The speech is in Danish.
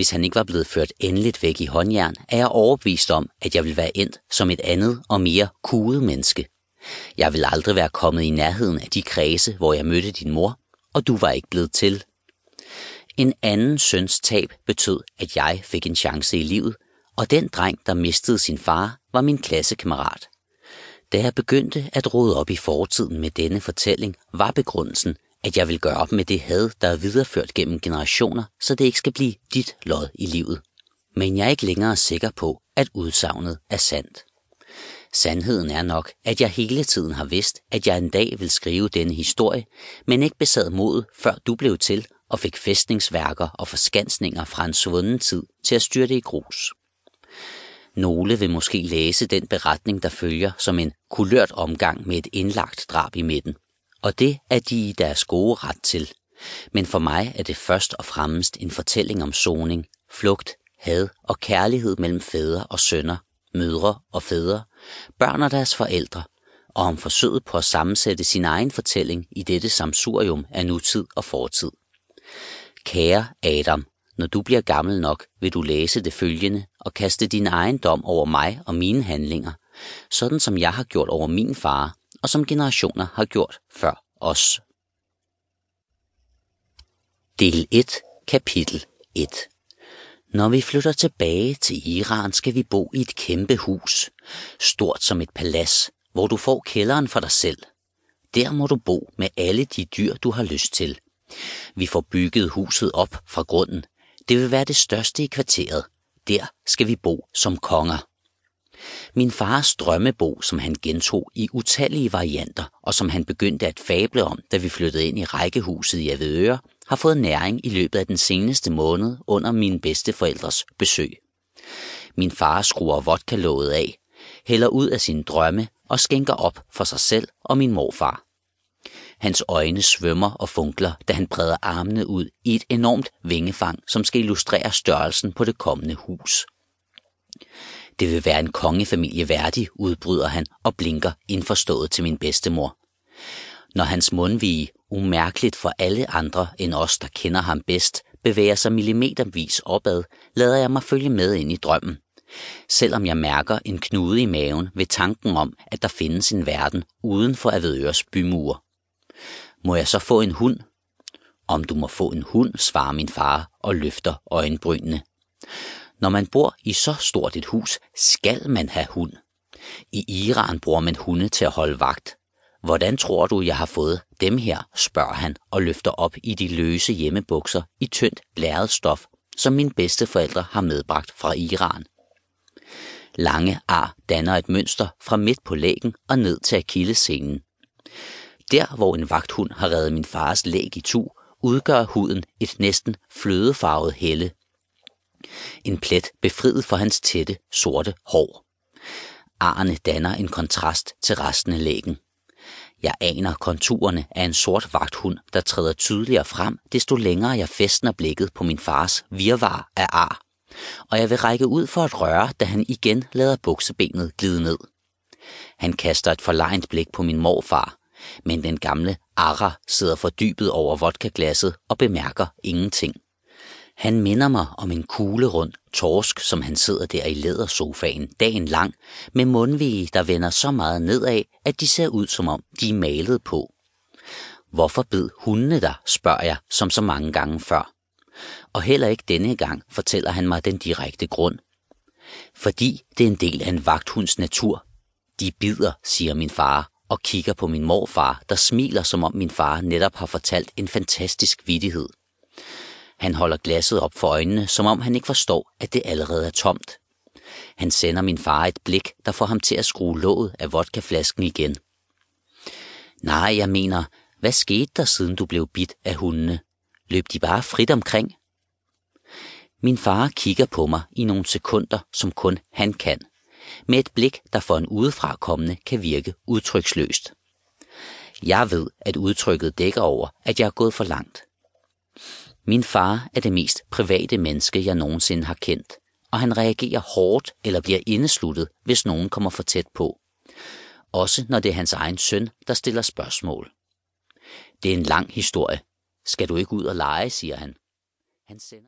Hvis han ikke var blevet ført endeligt væk i håndjern, er jeg overbevist om, at jeg ville være endt som et andet og mere kuget menneske. Jeg ville aldrig være kommet i nærheden af de kredse, hvor jeg mødte din mor, og du var ikke blevet til. En anden søns tab betød, at jeg fik en chance i livet, og den dreng, der mistede sin far, var min klassekammerat. Da jeg begyndte at rode op i fortiden med denne fortælling, var begrundelsen, at jeg vil gøre op med det had, der er videreført gennem generationer, så det ikke skal blive dit lod i livet. Men jeg er ikke længere sikker på, at udsagnet er sandt. Sandheden er nok, at jeg hele tiden har vidst, at jeg en dag vil skrive denne historie, men ikke besad mod, før du blev til og fik fæstningsværker og forskansninger fra en svunden tid til at styrte i grus. Nogle vil måske læse den beretning, der følger, som en kulørt omgang med et indlagt drab i midten. Og det er de i deres gode ret til. Men for mig er det først og fremmest en fortælling om soning, flugt, had og kærlighed mellem fædre og sønner, mødre og fædre, børn og deres forældre, og om forsøget på at sammensætte sin egen fortælling i dette samsurium af nutid og fortid. Kære Adam, når du bliver gammel nok, vil du læse det følgende og kaste din egen dom over mig og mine handlinger, sådan som jeg har gjort over min far, og som generationer har gjort før os. Del 1, kapitel 1 Når vi flytter tilbage til Iran, skal vi bo i et kæmpe hus, stort som et palads, hvor du får kælderen for dig selv. Der må du bo med alle de dyr, du har lyst til. Vi får bygget huset op fra grunden. Det vil være det største i kvarteret. Der skal vi bo som konger. Min fars drømmebo, som han gentog i utallige varianter, og som han begyndte at fable om, da vi flyttede ind i rækkehuset i Avedøre, har fået næring i løbet af den seneste måned under mine bedsteforældres besøg. Min far skruer vodka af, hælder ud af sine drømme og skænker op for sig selv og min morfar. Hans øjne svømmer og funkler, da han breder armene ud i et enormt vingefang, som skal illustrere størrelsen på det kommende hus. Det vil være en kongefamilie værdig, udbryder han og blinker indforstået til min bedstemor. Når hans mundvige, umærkeligt for alle andre end os, der kender ham bedst, bevæger sig millimetervis opad, lader jeg mig følge med ind i drømmen. Selvom jeg mærker en knude i maven ved tanken om, at der findes en verden uden for Avedøres bymure. Må jeg så få en hund? Om du må få en hund, svarer min far og løfter øjenbrynene. Når man bor i så stort et hus, skal man have hund. I Iran bruger man hunde til at holde vagt. Hvordan tror du, jeg har fået dem her, spørger han og løfter op i de løse hjemmebukser i tyndt lærret stof, som mine bedsteforældre har medbragt fra Iran. Lange ar danner et mønster fra midt på lægen og ned til akillescenen. Der, hvor en vagthund har reddet min fars læg i tu, udgør huden et næsten flødefarvet helle. En plet befriet for hans tætte, sorte hår. Arne danner en kontrast til resten af lægen. Jeg aner konturerne af en sort vagthund, der træder tydeligere frem, desto længere jeg festner blikket på min fars virvar af ar. Og jeg vil række ud for at røre, da han igen lader buksebenet glide ned. Han kaster et forlegent blik på min morfar, men den gamle Ara sidder fordybet over vodkaglasset og bemærker ingenting. Han minder mig om en kuglerund torsk, som han sidder der i lædersofaen dagen lang, med mundvige, der vender så meget nedad, at de ser ud som om de er malet på. Hvorfor bed hundene der, spørger jeg, som så mange gange før. Og heller ikke denne gang fortæller han mig den direkte grund. Fordi det er en del af en vagthunds natur. De bider, siger min far, og kigger på min morfar, der smiler, som om min far netop har fortalt en fantastisk vidighed. Han holder glasset op for øjnene, som om han ikke forstår, at det allerede er tomt. Han sender min far et blik, der får ham til at skrue låget af vodkaflasken igen. Nej, jeg mener, hvad skete der, siden du blev bidt af hundene? Løb de bare frit omkring? Min far kigger på mig i nogle sekunder, som kun han kan med et blik, der for en udefrakommende kan virke udtryksløst. Jeg ved, at udtrykket dækker over, at jeg er gået for langt. Min far er det mest private menneske, jeg nogensinde har kendt, og han reagerer hårdt eller bliver indesluttet, hvis nogen kommer for tæt på. Også når det er hans egen søn, der stiller spørgsmål. Det er en lang historie. Skal du ikke ud og lege, siger han. Han sender